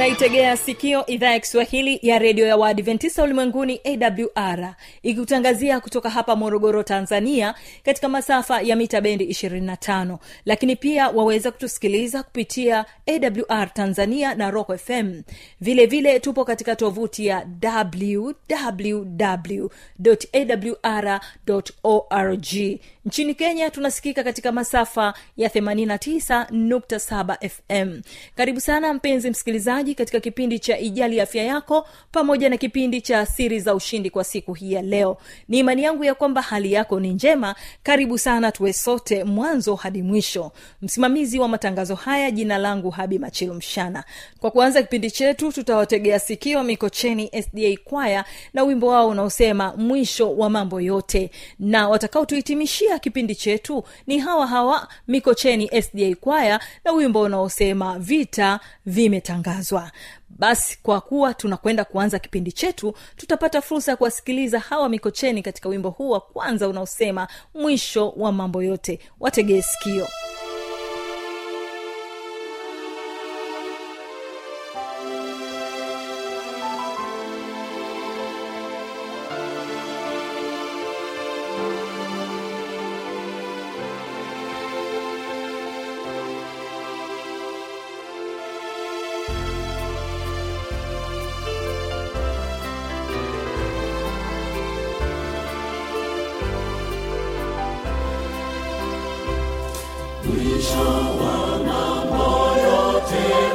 unaitegea sikio idhaa ya kiswahili ya redio ya waadventista ulimwenguni awr ikikutangazia kutoka hapa morogoro tanzania katika masafa ya mita bendi 25 lakini pia waweza kutusikiliza kupitia awr tanzania na rock fm vile vile tupo katika tovuti ya www awr nchini kenya tunasikika katika masafa ya 89.7 fm karibu sana mpenzi msikilizaji katika kipindi cha ijali afya yako pamoja na kipindi cha siri za ushindi kwa siku hii ya leo. Ni imani yangu ya kwamba hali yako ni njema. Karibu sana tuwe sote mwanzo hadi mwisho. Msimamizi wa matangazo haya jina langu habi machilu mshana kwa kuanza kipindi chetu tutawategea sikio mikocheni sda kwaya na wimbo wao unaosema mwisho wa mambo yote. Na watakaotuhitimishia kipindi chetu. Ni hawa hawa mikocheni sda kwaya na wimbo unaosema vita vimetangazwa. Basi kwa kuwa tunakwenda kuanza kipindi chetu tutapata fursa ya kuwasikiliza hawa mikocheni katika wimbo huu wa kwanza unaosema mwisho wa mambo yote. Wategee sikio mwisho wa mambo yote.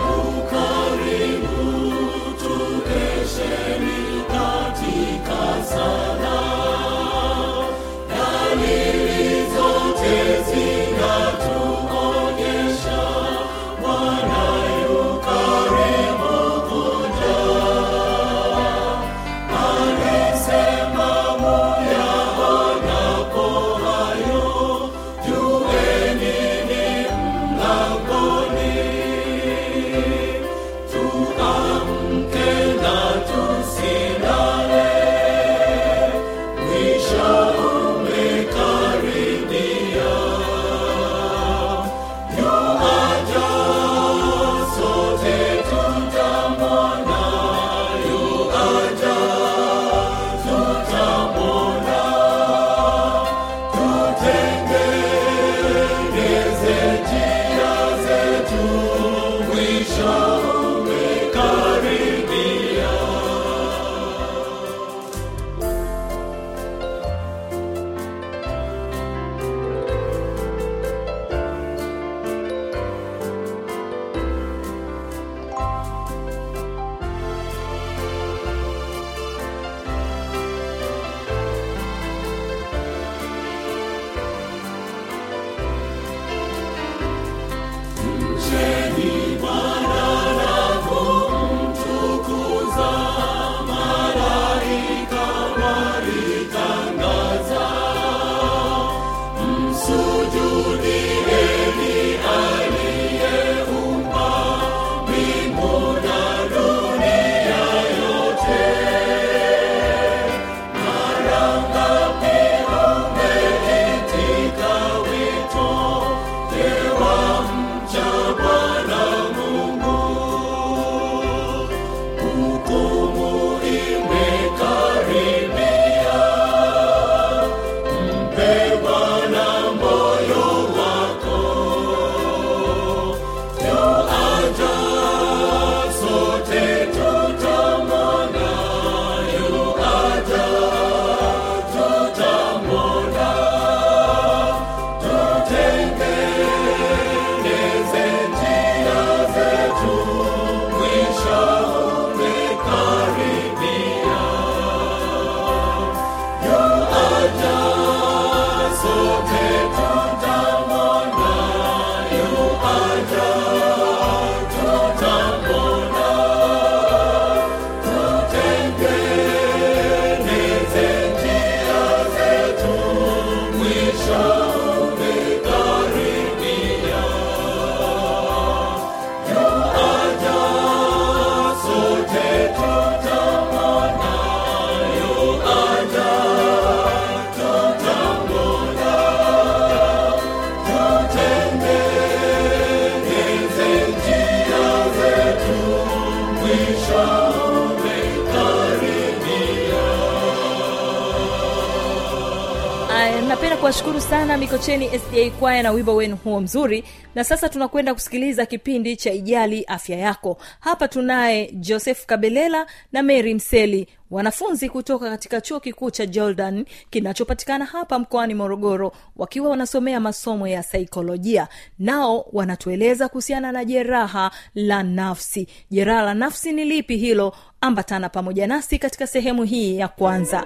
Kuwashukuru sana mikocheni sda kwaya na wimbo wenu huo mzuri. Na sasa tunakwenda kusikiliza kipindi cha ijali afya yako. Hapa tunaye joseph kabelela na mary mseli wanafunzi kutoka katika chuo kikuu cha jordan kinachopatikana hapa mkoani morogoro wakiwa wanasomea masomo ya saikolojia. Nao wanatueleza kuhusiana na jeraha la nafsi. Jeraha la nafsi ni lipi hilo? Ambatana pamoja nasi katika sehemu hii ya kwanza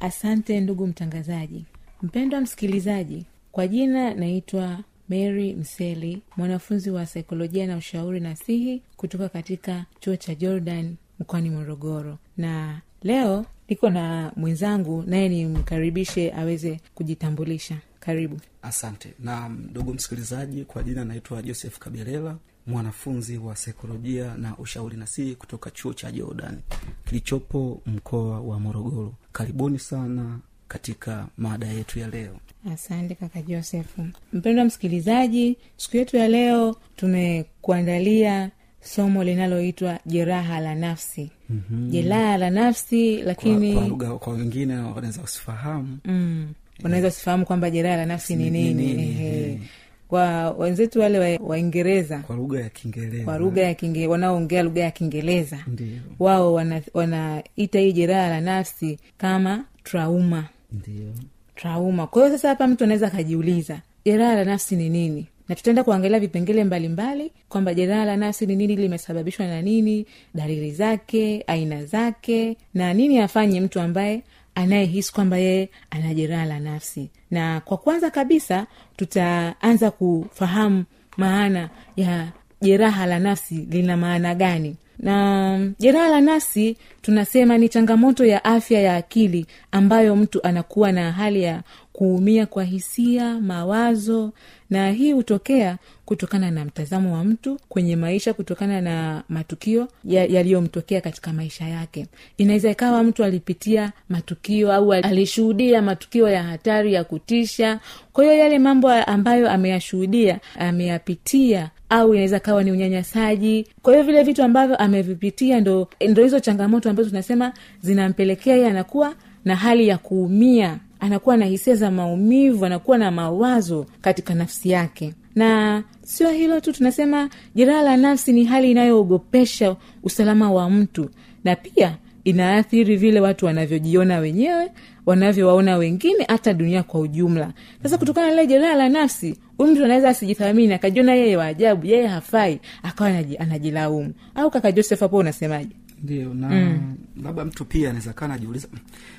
asante ndugu mtangazaji. Mpendwa msikilizaji kwa jina naitwa mary mseli mwanafunzi wa saikolojia na ushauri nasihi kutoka katika chuo cha jordan mkoani morogoro. Na leo niko na mwenzangu naye nimkaribishe aweze kujitambulisha. Karibu. Asante. Na ndugu msikilizaji kwa jina naitwa joseph kabelela mwanafunzi wa saikolojia na ushauri nasihi kutoka chuo cha jordan kilichopo mkoa wa morogoro. Karibuni sana katika mada yetu ya leo. Asante kaka josefu mpendwa msikilizaji siku yetu ya leo tumekuandalia somo linaloitwa jeraha la nafsi. Mm-hmm. jeraha la nafsi lakini kwa, kwa, lugha- kwa wengine wanaweza usifahamu mm, unaweza usifahamu kwamba jeraha la nafsi ni Ni nini. Kwa wenzetu wale wa- waingereza kwa lugha ya kiingereza. Kwa lugha ya Kiingereza, wanaoongea lugha ya kiingereza. Wao wanaita wana hii jeraha la nafsi kama trauma. Ndiyo. trauma. Kwa hiyo sasa hapa mtu anaweza akajiuliza jeraha la nafsi ni nini? Na tutaenda kuangalia vipengele mbalimbali kwamba jeraha la nafsi ni nini limesababishwa na nini dalili zake aina zake na nini afanye mtu ambaye anayehisi kwamba yeye ana jeraha la nafsi na kwa kwanza kabisa tutaanza kufahamu maana ya jeraha la nafsi lina maana gani. Na jeraha la nafsi tunasema ni changamoto ya afya ya akili ambayo mtu anakuwa na hali ya kuumia kwa hisia mawazo na hii hutokea kutokana na mtazamo wa mtu kwenye maisha kutokana na matukio ya- katika maisha yake. Inaweza ikawa mtu alipitia matukio au alishuhudia matukio ya hatari ya kutisha. Kwa hiyo yale mambo ambayo ameyashuhudia ameyapitia au inaweza kawa ni unyanyasaji. Kwa hiyo vile vitu ambavyo amevipitia ndo ndo hizo changamoto ambazo tunasema zinampelekea yeye anakuwa na hali ya kuumia anakuwa na hisia za maumivu anakuwa na mawazo katika nafsi yake. Na sio hilo tu tunasema jeraha la nafsi ni hali inayoogopesha usalama wa mtu na pia inaathiri vile watu wanavyojiona wenyewe wanavyowaona wengine hata dunia kwa ujumla. Sasa kutokana na lile jeraha la nafsi huyu mtu anaweza asijithamini akajiona yeye wa yeye hafai akawa anajilaumu. Au kaka joseph hapo unasemaje ndio na mm. labda mtu pia anaweza kaa najiuliza "Mm,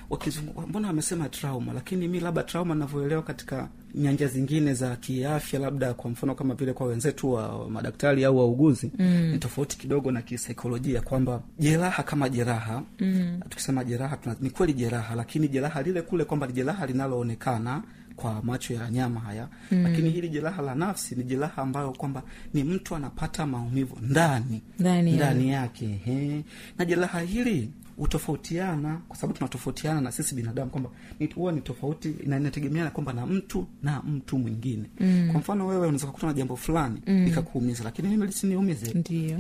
wakizungu- mbona wamesema trauma lakini mi labda trauma navyoelewa katika nyanja zingine za kiafya labda kwa mfano kama vile kwa wenzetu wa madaktari au wauguzi mm. ni tofauti kidogo na kisaikolojia kwamba jeraha kama jeraha mm. tukisema jeraha tuna, ni kweli jeraha lakini jeraha lile kule kwamba jeraha linaloonekana kwa macho ya nyama haya mm. lakini hili jeraha la nafsi ni jeraha ambayo kwamba ni mtu anapata maumivu ndani Ndani ndani yake he. na jeraha hili hutofautiana kwa sababu tunatofautiana na sisi binadamu kwamba huwa ni tofauti inategemeana kwamba na mtu na mtu mwingine mm. kwa mfano wewe unaweza kukuta na jambo fulani mm. likakuumiza lakini mimi lisiniumize Ndiyo.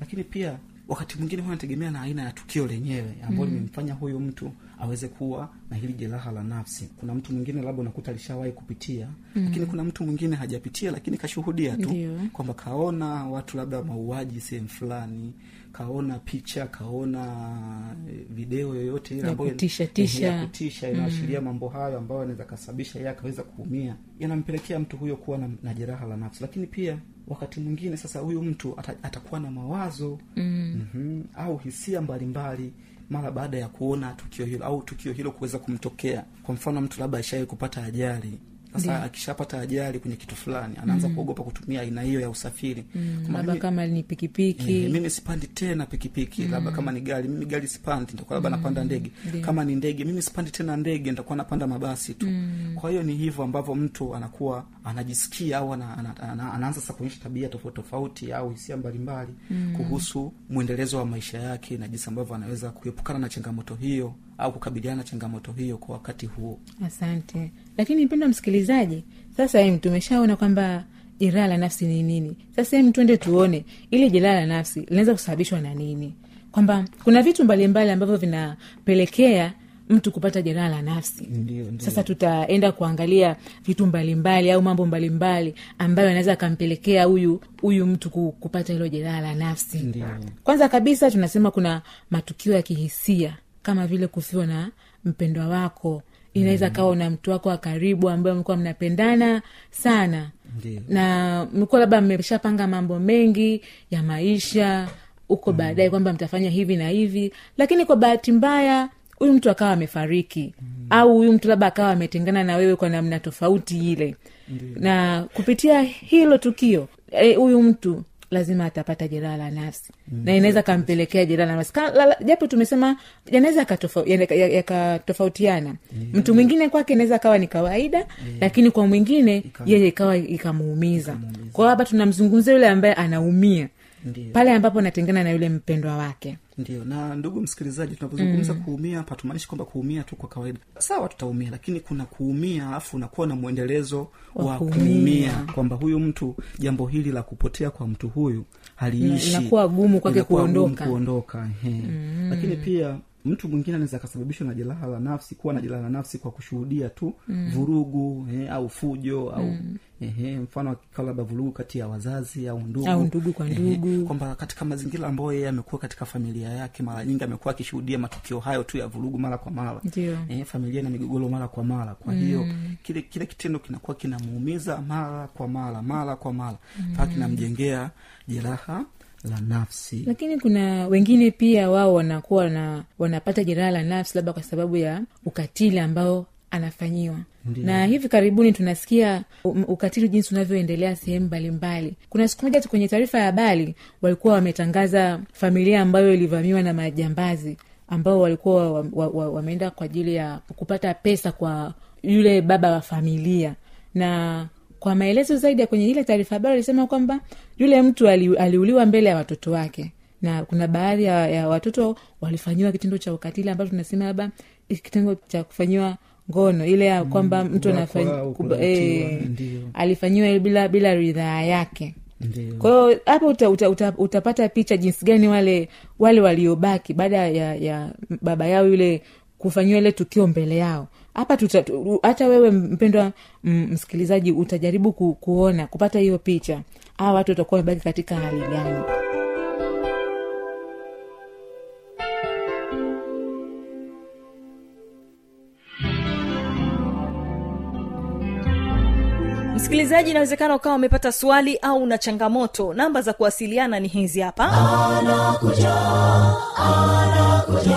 Lakini pia wakati mwingine huwa nategemea na aina ya tukio lenyewe ambalo limemfanya huyu mtu aweze kuwa na hili jeraha la nafsi kuna mtu mwingine labda unakuta alishawahi kupitia mm. lakini kuna mtu mwingine hajapitia lakini kashuhudia tu kwamba kaona watu labda mauaji sehemu fulani kaona picha kaona eh, video yoyote ile ambayo- eh, tisha. ya kutisha inaashiria mambo hayo ambayo anaweza kasababisha yeye akaweza kuumia yanampelekea mtu huyo kuwa na, na jeraha la nafsi lakini pia wakati mwingine sasa huyu mtu ata, atakuwa na mawazo mm. mm-hmm, au hisia mbalimbali mara baada ya kuona tukio hilo au tukio hilo kuweza kumtokea. Kwa mfano mtu labda aishawai kupata ajali sasa akishapata ajali kwenye kitu fulani anaanza kuogopa kutumia aina hiyo ya usafiri mm. labda kama ni pikipiki Eh, mimi sipandi tena pikipiki mm. labda kama ni gari mimi gari sipandi nitakuwa labda napanda ndege kama ni ndege mimi sipandi tena ndege nitakuwa napanda mabasi tu mm. kwa hiyo ni hivyo ambavyo mtu anakuwa anajisikia au ana, ana, ana, anaanza sasa kuonyesha tabia tofauti tofauti au hisia mbalimbali mm. kuhusu mwendelezo wa maisha yake na jinsi ambavyo anaweza kuepukana na changamoto hiyo au kukabiliana na changamoto hiyo kwa wakati huo. Asante. Lakini mpendo msikilizaji sasa em, tumeshaona kwamba jeraha la nafsi ni nini. Sasa hem tuende tuone ili jeraha la nafsi linaweza kusababishwa na nini. Kwamba kuna vitu mbalimbali ambavyo vinapelekea mtu kupata jeraha la nafsi. Ndiyo, ndiyo. sasa tutaenda kuangalia vitu mbalimbali au mambo mbalimbali ambayo anaweza akampelekea huyu huyu mtu kupata hilo jeraha la nafsi. Ndiyo. kwanza kabisa tunasema kuna matukio ya kihisia kama vile kufiwa na mpendwa wako. Inaweza kawa na mtu wako wa karibu ambaye mlikuwa mnapendana sana. Ndio. na mlikuwa labda mmeshapanga mambo mengi ya maisha huko baadaye kwamba mtafanya hivi na hivi lakini kwa bahati mbaya huyu mtu akawa amefariki. Au huyu mtu labda akawa ametengana na wewe kwa namna tofauti ile. Na kupitia hilo tukio huyu huyu mtu lazima atapata jeraha la nafsi. Na inaweza kampelekea jeraha la nafsi. Japo tumesema yanaweza yakatofa- yaka- yaka- yakatofautiana. Mtu mwingine kwake inaweza kawa ni kawaida lakini kwa mwingine yeye ikawa ikamuumiza. kwao hapa tunamzungumzia yule ambaye anaumia. Pale ambapo anatengana na yule mpendwa wake ndio na ndugu msikilizaji tunapozungumza kuumia hapa tumaanishi kwamba kuumia tu kwa kawaida sawa tutaumia lakini kuna kuumia alafu unakuwa na mwendelezo Wa wa kuumia. kuumia kwamba huyu mtu jambo hili la kupotea kwa mtu huyu haliishi Ina- inakuwa gumu kwake Inakuwa gumu kuondoka. kuondoka Mm. lakini pia mtu mwingine anaweza akasababishwa na jeraha la nafsi kuwa na jeraha la nafsi kwa kushuhudia tu vurugu eh, au fujo au ehe, mfano akikawa labda vurugu kati ya wazazi au ndugu. Au ndugu kwa ndugu. kwamba katika mazingira ambayo yeye amekuwa katika familia yake mara nyingi amekuwa akishuhudia matukio hayo tu ya vurugu mara kwa mara. Eh, familia na migogoro mara kwa mara. Kwa hiyo kile kile kitendo kinakuwa kinamuumiza mara kwa mara mara kwa mara. Mpaka kinamjengea jeraha la nafsi. Lakini kuna wengine pia wao wanakuwa na wanapata jeraha la nafsi labda kwa sababu ya ukatili ambao anafanyiwa. Ndiyo. na hivi karibuni tunasikia ukatili jinsi unavyoendelea sehemu mbalimbali. Kuna siku moja kwenye taarifa ya habari walikuwa wametangaza familia ambayo ilivamiwa na majambazi ambao walikuwa wameenda wa, wa, wa kwa ajili ya kupata pesa kwa yule baba wa familia. Na kwa maelezo zaidi ya kwenye ile taarifa habari alisema kwamba yule mtu ali, aliuliwa mbele ya watoto wake. Na kuna baadhi ya, ya watoto walifanyiwa kitendo cha ukatili ambacho tunasema labda kitendo cha kufanyiwa ngono ile ya kwamba mtu kulawitiwa, eh, ndio. alifanyiwa bila bila ridhaa yake. Kwahiyo kwa hiyo hapo uta, uta, uta, utapata picha jinsi gani wale wale waliobaki baada ya, ya baba yao yule kufanyiwa ile tukio mbele yao hapa hata wewe mpendwa msikilizaji utajaribu ku, kuona kupata hiyo picha. Hawa watu watakuwa wamebaki katika hali gani? Msikilizaji inawezekana ukawa umepata swali au una changamoto. Namba za kuwasiliana ni hizi hapa. Anakuja anakuja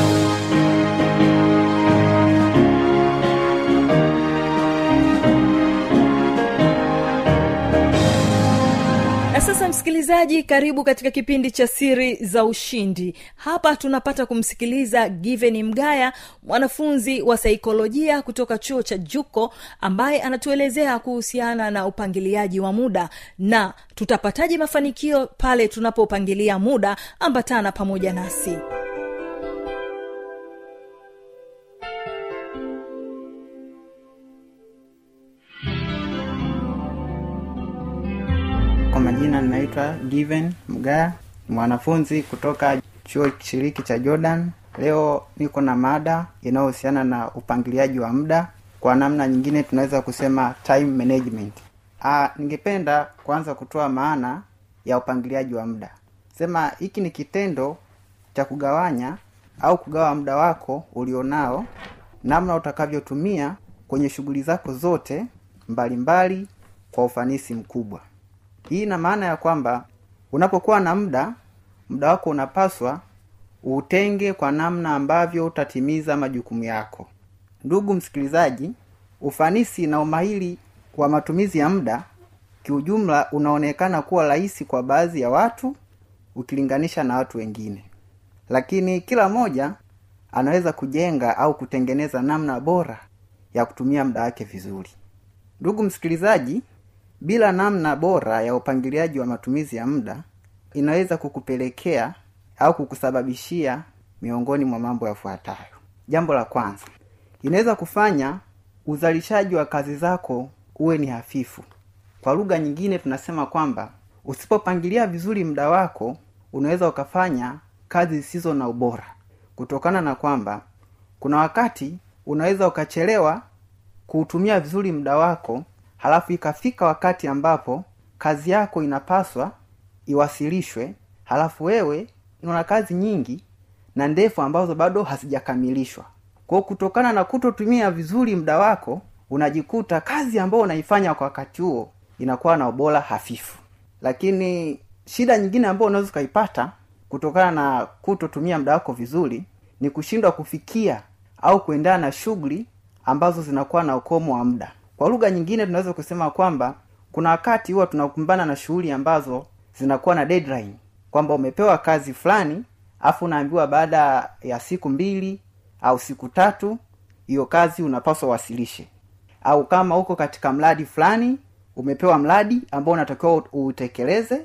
sasa msikilizaji karibu katika kipindi cha siri za ushindi. Hapa tunapata kumsikiliza given mgaya mwanafunzi wa saikolojia kutoka chuo cha juko ambaye anatuelezea kuhusiana na upangiliaji wa muda na tutapataje mafanikio pale tunapopangilia muda. Ambatana pamoja nasi Kwa linaitwa Given Mgaya, mwanafunzi kutoka chuo kishiriki cha Jordan. Leo niko na mada inayohusiana na upangiliaji wa muda, kwa namna nyingine tunaweza kusema time management. Ah, ningependa kwanza kutoa maana ya upangiliaji wa muda sema hiki ni kitendo cha kugawanya au kugawa muda wako ulionao namna utakavyotumia kwenye shughuli zako zote mbalimbali mbali, kwa ufanisi mkubwa hii ina maana ya kwamba unapokuwa na muda muda wako unapaswa utenge kwa namna ambavyo utatimiza majukumu yako. Ndugu msikilizaji ufanisi na umahiri wa matumizi ya muda kiujumla unaonekana kuwa rahisi kwa baadhi ya watu ukilinganisha na watu wengine. Lakini kila mmoja anaweza kujenga au kutengeneza namna bora ya kutumia muda wake vizuri. Ndugu msikilizaji bila namna bora ya upangiliaji wa matumizi ya muda inaweza kukupelekea au kukusababishia miongoni mwa mambo yafuatayo. Jambo la kwanza inaweza kufanya uzalishaji wa kazi zako uwe ni hafifu. Kwa lugha nyingine tunasema kwamba usipopangilia vizuri muda wako unaweza ukafanya kazi zisizo na ubora. Kutokana na kwamba kuna wakati unaweza ukachelewa kuutumia vizuri muda wako halafu ikafika wakati ambapo kazi yako inapaswa iwasilishwe halafu wewe una kazi nyingi na ndefu ambazo bado hazijakamilishwa. Kwao kutokana na kutotumia vizuri muda wako unajikuta kazi ambayo unaifanya kwa wakati huo inakuwa na ubora hafifu. Lakini shida nyingine ambayo unaweza ukaipata kutokana na kutotumia muda wako vizuri ni kushindwa kufikia au kuendana na shughuli ambazo zinakuwa na ukomo wa muda kwa lugha nyingine tunaweza kusema kwamba kuna wakati huwa tunakumbana na shughuli ambazo zinakuwa na deadline. Kwamba umepewa kazi fulani afu unaambiwa baada ya siku mbili au siku tatu hiyo kazi unapaswa uwasilishe. Au kama uko katika mradi fulani umepewa mradi ambao unatakiwa uutekeleze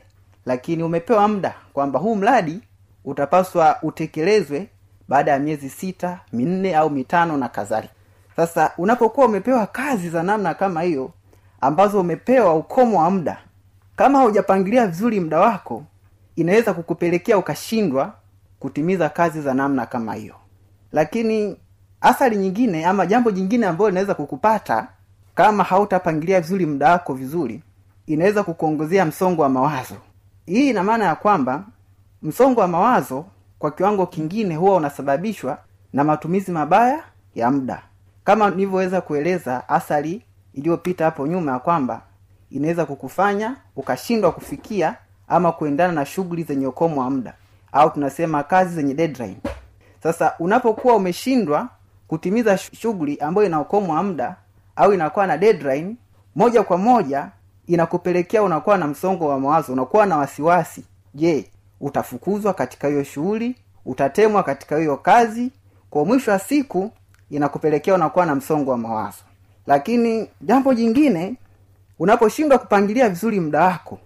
lakini umepewa muda kwamba huu mradi utapaswa utekelezwe baada ya miezi sita minne au mitano na kadhalika sasa unapokuwa umepewa kazi za namna kama hiyo ambazo umepewa ukomo wa muda kama haujapangilia vizuri muda wako inaweza kukupelekea ukashindwa kutimiza kazi za namna kama hiyo. Lakini athari nyingine ama jambo jingine ambayo linaweza kukupata kama hautapangilia vizuri muda wako vizuri inaweza kukuongezea msongo wa mawazo. Hii ina maana ya kwamba msongo wa mawazo kwa kiwango kingine huwa unasababishwa na matumizi mabaya ya muda kama nilivyoweza kueleza athari iliyopita hapo nyuma ya kwamba inaweza kukufanya ukashindwa kufikia ama kuendana na shughuli zenye ukomo wa muda au tunasema kazi zenye deadline. Sasa unapokuwa umeshindwa kutimiza shughuli ambayo ina ukomo wa muda au inakuwa na deadline moja kwa moja inakupelekea unakuwa na msongo wa mawazo unakuwa na wasiwasi. Je utafukuzwa katika hiyo shughuli? Utatemwa katika hiyo kazi? Kwa mwisho wa siku inakupelekea unakuwa na msongo wa mawazo. Lakini jambo jingine unaposhindwa kupangilia vizuri muda wako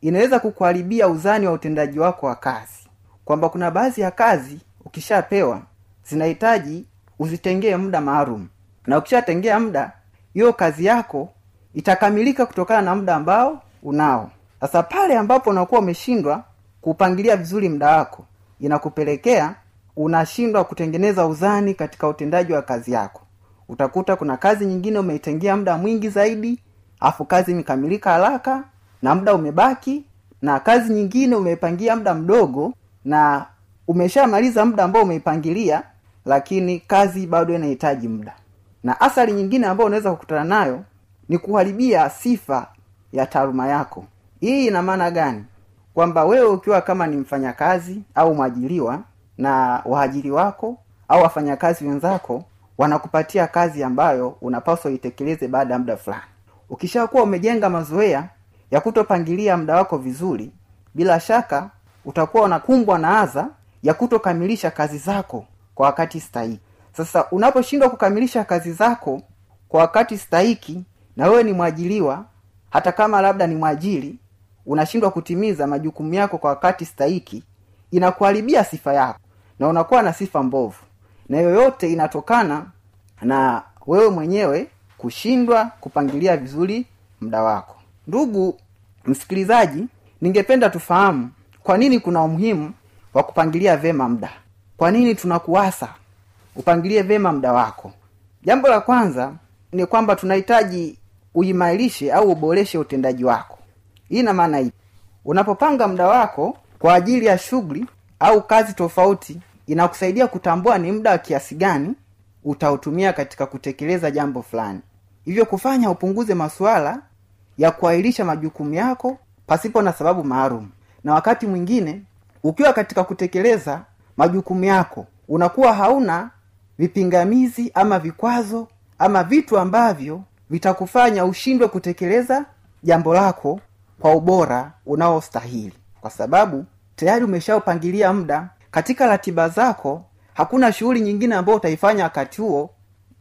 inaweza kukuharibia uzani wa utendaji wako wa kazi. Kwamba kuna baadhi ya kazi ukishapewa zinahitaji uzitengee muda maalum. Na ukishatengea muda hiyo kazi yako itakamilika kutokana na muda ambao unao. Sasa pale ambapo unakuwa umeshindwa kuupangilia vizuri muda wako inakupelekea unashindwa kutengeneza uzani katika utendaji wa kazi yako. Utakuta kuna kazi nyingine umeitengea muda mwingi zaidi afu kazi imekamilika haraka na muda umebaki na kazi nyingine umeipangia muda mdogo na umeshamaliza muda ambao umeipangilia lakini kazi bado inahitaji muda. Na athari nyingine ambayo unaweza kukutana nayo ni kuharibia sifa ya taaluma yako. Hii ina maana gani? Kwamba wewe ukiwa kama ni mfanyakazi au mwajiliwa na waajiri wako au wafanyakazi wenzako wanakupatia kazi ambayo unapaswa itekeleze baada ya muda fulani. Ukishakuwa umejenga mazoea ya kutopangilia muda wako vizuri bila shaka utakuwa unakumbwa na adha ya kutokamilisha kazi zako kwa wakati stahiki. Sasa unaposhindwa kukamilisha kazi zako kwa wakati stahiki na wewe ni mwajiliwa hata kama labda ni mwajiri unashindwa kutimiza majukumu yako kwa wakati stahiki inakuharibia sifa yako na unakuwa na sifa mbovu. Na yoyote inatokana na wewe mwenyewe kushindwa kupangilia vizuri muda wako. Ndugu msikilizaji ningependa tufahamu kwa nini kuna umuhimu wa kupangilia vema muda. Kwa nini tunakuwasa upangilie vema muda wako? Jambo la kwanza ni kwamba tunahitaji uimarishe au uboreshe utendaji wako. Hii ina maana hii unapopanga muda wako kwa ajili ya shughuli au kazi tofauti inakusaidia kutambua ni muda wa kiasi gani utautumia katika kutekeleza jambo fulani. Hivyo kufanya upunguze masuala ya kuahirisha majukumu yako pasipo na sababu maalum. Na wakati mwingine ukiwa katika kutekeleza majukumu yako unakuwa hauna vipingamizi ama vikwazo ama vitu ambavyo vitakufanya ushindwe kutekeleza jambo lako kwa ubora unaostahili. Kwa sababu tayari umeshaupangilia muda. Katika ratiba zako hakuna shughuli nyingine ambayo utaifanya wakati huo.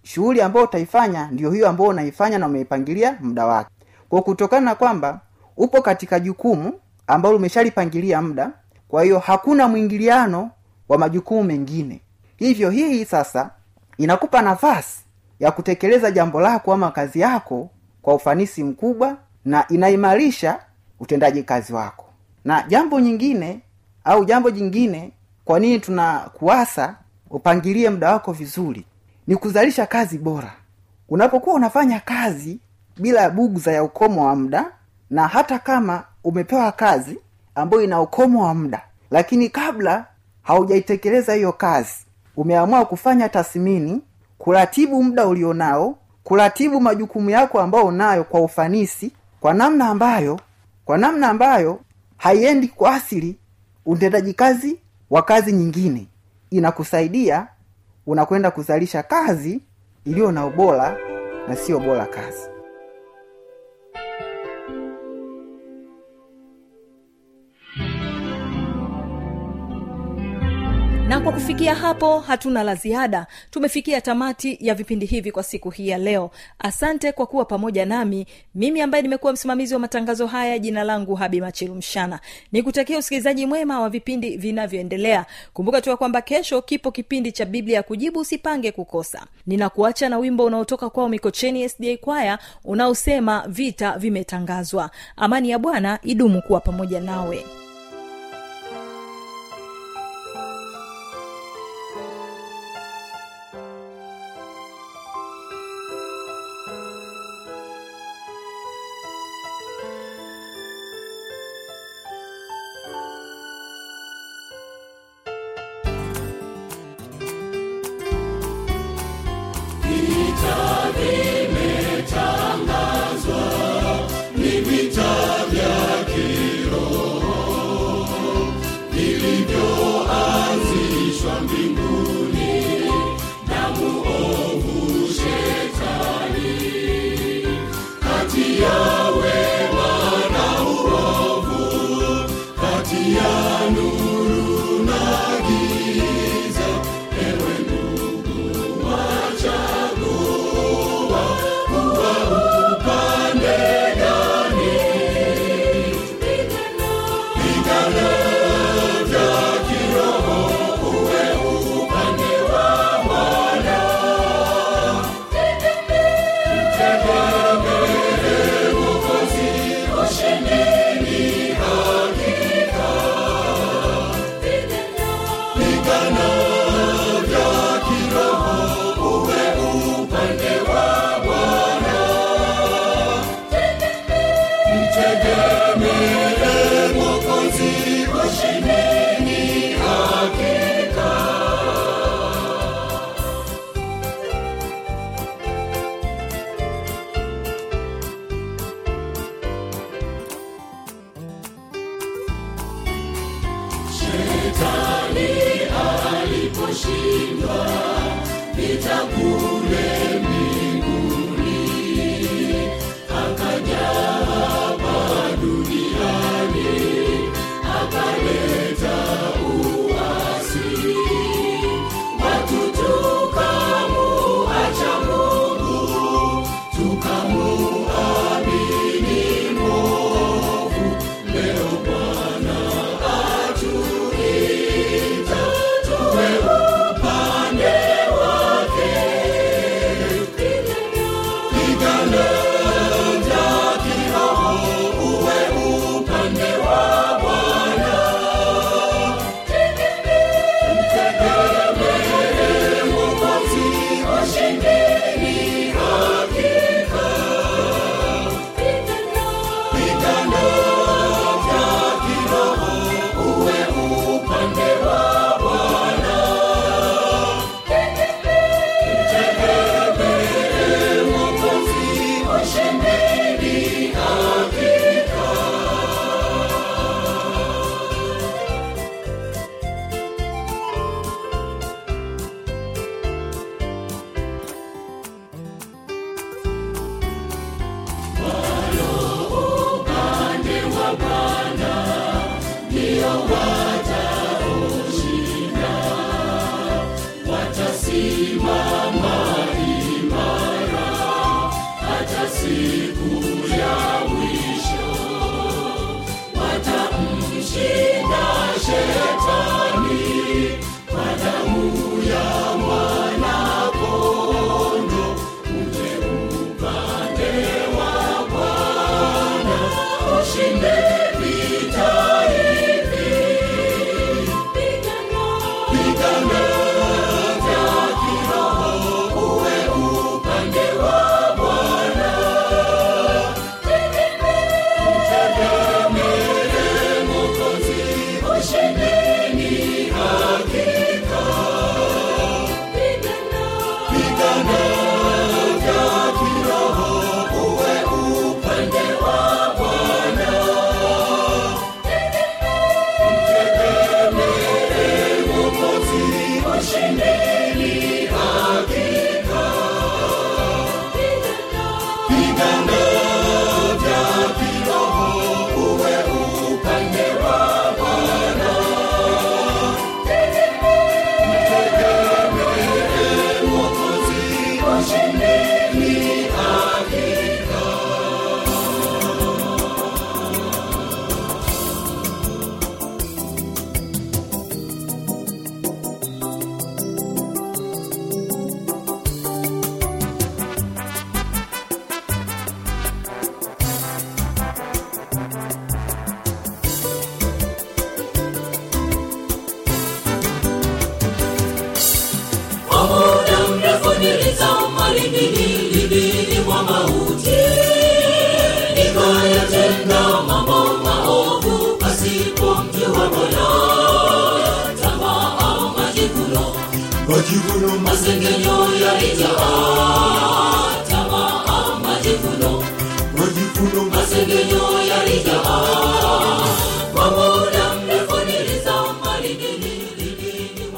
Shughuli ambayo utaifanya ndio hiyo ambayo unaifanya na umeipangilia muda wake. Kwa kutokana na kwamba upo katika jukumu ambalo umeshalipangilia muda kwa hiyo hakuna mwingiliano wa majukumu mengine. Hivyo hii sasa inakupa nafasi ya kutekeleza jambo lako ama kazi yako kwa ufanisi mkubwa na inaimarisha utendaji kazi wako. Na jambo nyingine au jambo jingine kwa nini tunakuasa upangilie muda wako vizuri? Ni kuzalisha kazi bora. Unapokuwa unafanya kazi bila bugza ya ukomo wa muda na hata kama umepewa kazi ambayo ina ukomo wa muda lakini kabla haujaitekeleza hiyo kazi umeamua kufanya tathmini kuratibu muda ulionao kuratibu majukumu yako ambayo unayo kwa ufanisi kwa namna ambayo kwa namna ambayo haiendi kuathiri utendaji kazi wa kazi nyingine inakusaidia unakwenda kuzalisha kazi iliyo na ubora na sio bora kazi na kwa kufikia hapo hatuna la ziada. Tumefikia tamati ya vipindi hivi kwa siku hii ya leo. Asante kwa kuwa pamoja nami. Mimi ambaye nimekuwa msimamizi wa matangazo haya jina langu habi machilumshana ni nikutakia usikilizaji mwema wa vipindi vinavyoendelea. Kumbuka tu ya kwamba kesho kipo kipindi cha biblia ya kujibu usipange kukosa. Ninakuacha na wimbo unaotoka kwao mikocheni sda kwaya unaosema vita vimetangazwa. Amani ya bwana idumu kuwa pamoja nawe